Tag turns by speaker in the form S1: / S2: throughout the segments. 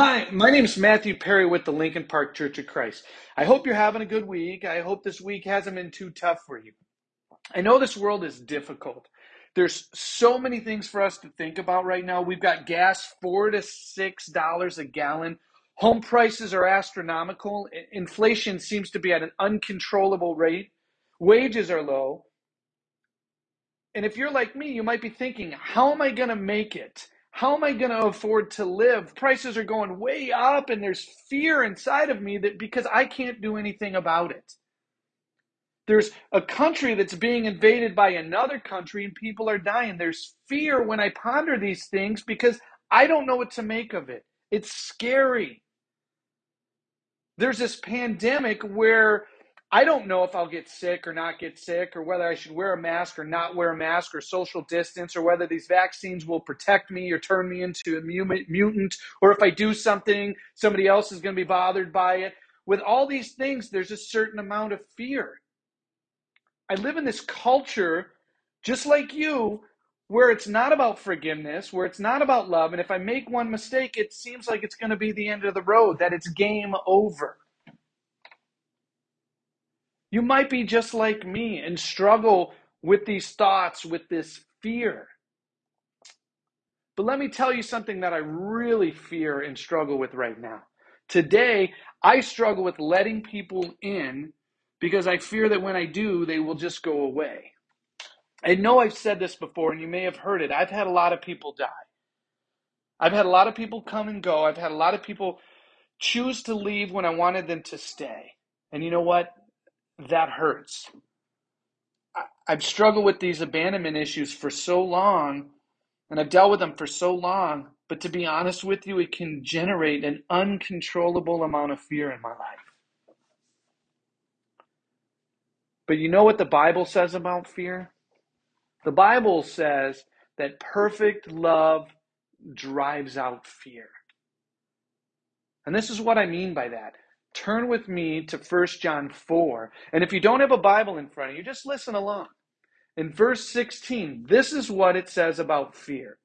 S1: Hi, my name is Matthew Perry with the Lincoln Park Church of Christ. I hope you're having a good week. I hope this week hasn't been too tough for you. I know this world is difficult. There's so many things for us to think about right now. We've got gas four to six dollars a gallon. Home prices are astronomical. Inflation seems to be at an uncontrollable rate. Wages are low. And if you're like me, you might be thinking, how am I going to make it? How am I going to afford to live? Prices are going way up, and there's fear inside of me that because I can't do anything about it. There's a country that's being invaded by another country, and people are dying. There's fear when I ponder these things because I don't know what to make of it. It's scary. There's this pandemic where I don't know if I'll get sick or not get sick, or whether I should wear a mask or not wear a mask, or social distance, or whether these vaccines will protect me or turn me into a mutant, or if I do something, somebody else is going to be bothered by it. With all these things, there's a certain amount of fear. I live in this culture, just like you, where it's not about forgiveness, where it's not about love. And if I make one mistake, it seems like it's going to be the end of the road, that it's game over. You might be just like me and struggle with these thoughts, with this fear. But let me tell you something that I really fear and struggle with right now. Today, I struggle with letting people in because I fear that when I do, they will just go away. I know I've said this before, and you may have heard it. I've had a lot of people die. I've had a lot of people come and go. I've had a lot of people choose to leave when I wanted them to stay. And you know what? That hurts. I've struggled with these abandonment issues for so long, and I've dealt with them for so long. But to be honest with you, it can generate an uncontrollable amount of fear in my life. But you know what the Bible says about fear? The Bible says that perfect love drives out fear. And this is what I mean by that turn with me to 1 John 4. And if you don't have a Bible in front of you, just listen along. In verse 16, this is what it says about fear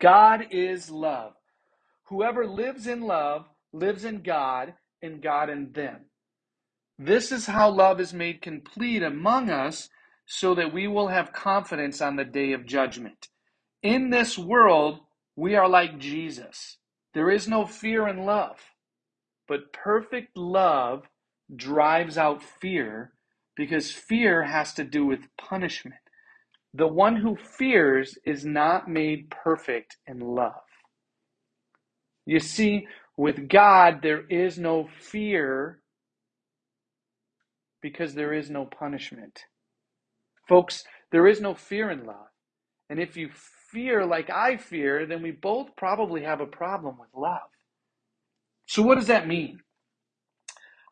S1: God is love. Whoever lives in love lives in God, and God in them. This is how love is made complete among us, so that we will have confidence on the day of judgment. In this world, we are like Jesus. There is no fear in love. But perfect love drives out fear because fear has to do with punishment. The one who fears is not made perfect in love. You see, with God, there is no fear because there is no punishment. Folks, there is no fear in love. And if you fear like I fear, then we both probably have a problem with love. So, what does that mean?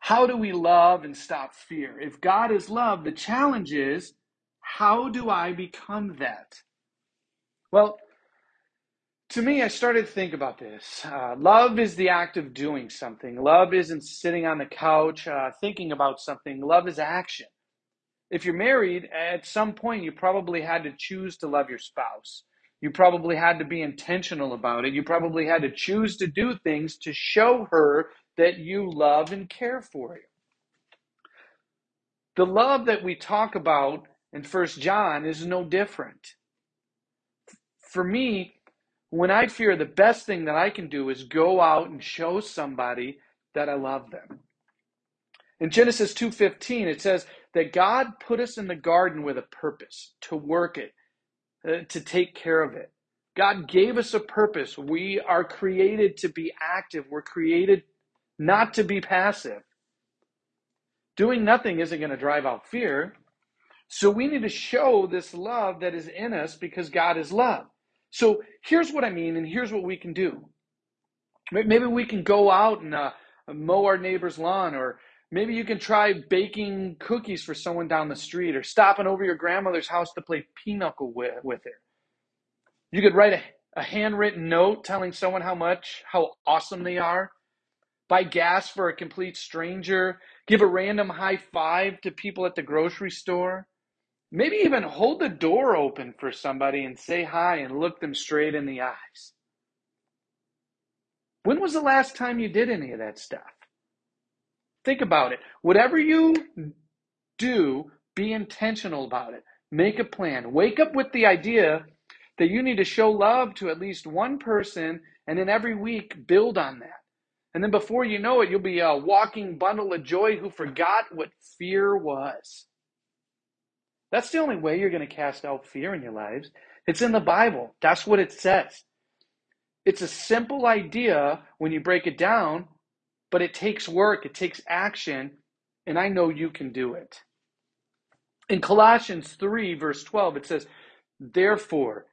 S1: How do we love and stop fear? If God is love, the challenge is how do I become that? Well, to me, I started to think about this. Uh, love is the act of doing something. Love isn't sitting on the couch uh, thinking about something. Love is action. If you're married, at some point you probably had to choose to love your spouse. You probably had to be intentional about it. You probably had to choose to do things to show her that you love and care for you. The love that we talk about in First John is no different. For me, when I fear, the best thing that I can do is go out and show somebody that I love them. In Genesis 2:15 it says that God put us in the garden with a purpose, to work it, uh, to take care of it. God gave us a purpose. We are created to be active. We're created not to be passive. Doing nothing isn't going to drive out fear. So we need to show this love that is in us because God is love. So here's what I mean, and here's what we can do. Maybe we can go out and uh, mow our neighbor's lawn, or maybe you can try baking cookies for someone down the street, or stopping over your grandmother's house to play pinochle with, with her. You could write a, a handwritten note telling someone how much, how awesome they are buy gas for a complete stranger, give a random high five to people at the grocery store, maybe even hold the door open for somebody and say hi and look them straight in the eyes. When was the last time you did any of that stuff? Think about it. Whatever you do, be intentional about it. Make a plan. Wake up with the idea that you need to show love to at least one person, and then every week build on that. And then before you know it, you'll be a walking bundle of joy who forgot what fear was. That's the only way you're going to cast out fear in your lives. It's in the Bible. That's what it says. It's a simple idea when you break it down, but it takes work, it takes action, and I know you can do it. In Colossians 3, verse 12, it says, Therefore,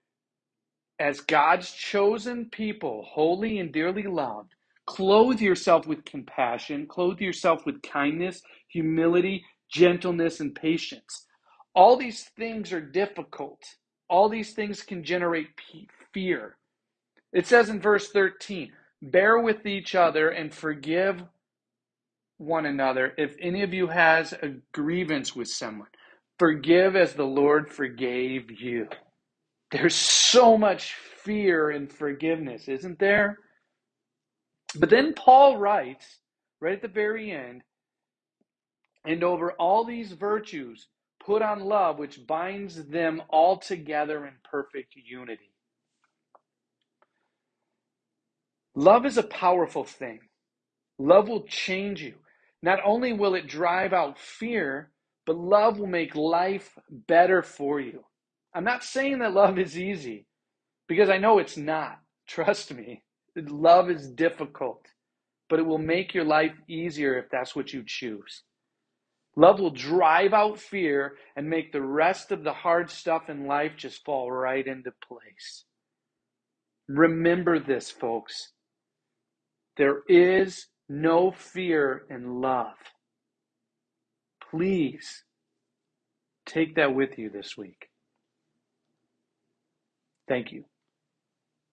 S1: as God's chosen people, holy and dearly loved, clothe yourself with compassion, clothe yourself with kindness, humility, gentleness, and patience. All these things are difficult. All these things can generate fear. It says in verse 13, Bear with each other and forgive one another if any of you has a grievance with someone. Forgive as the Lord forgave you. There's so much fear in forgiveness, isn't there? But then Paul writes, right at the very end, and over all these virtues, put on love, which binds them all together in perfect unity. Love is a powerful thing. Love will change you. Not only will it drive out fear, but love will make life better for you. I'm not saying that love is easy because I know it's not. Trust me. Love is difficult, but it will make your life easier if that's what you choose. Love will drive out fear and make the rest of the hard stuff in life just fall right into place. Remember this, folks. There is no fear in love. Please take that with you this week. Thank you.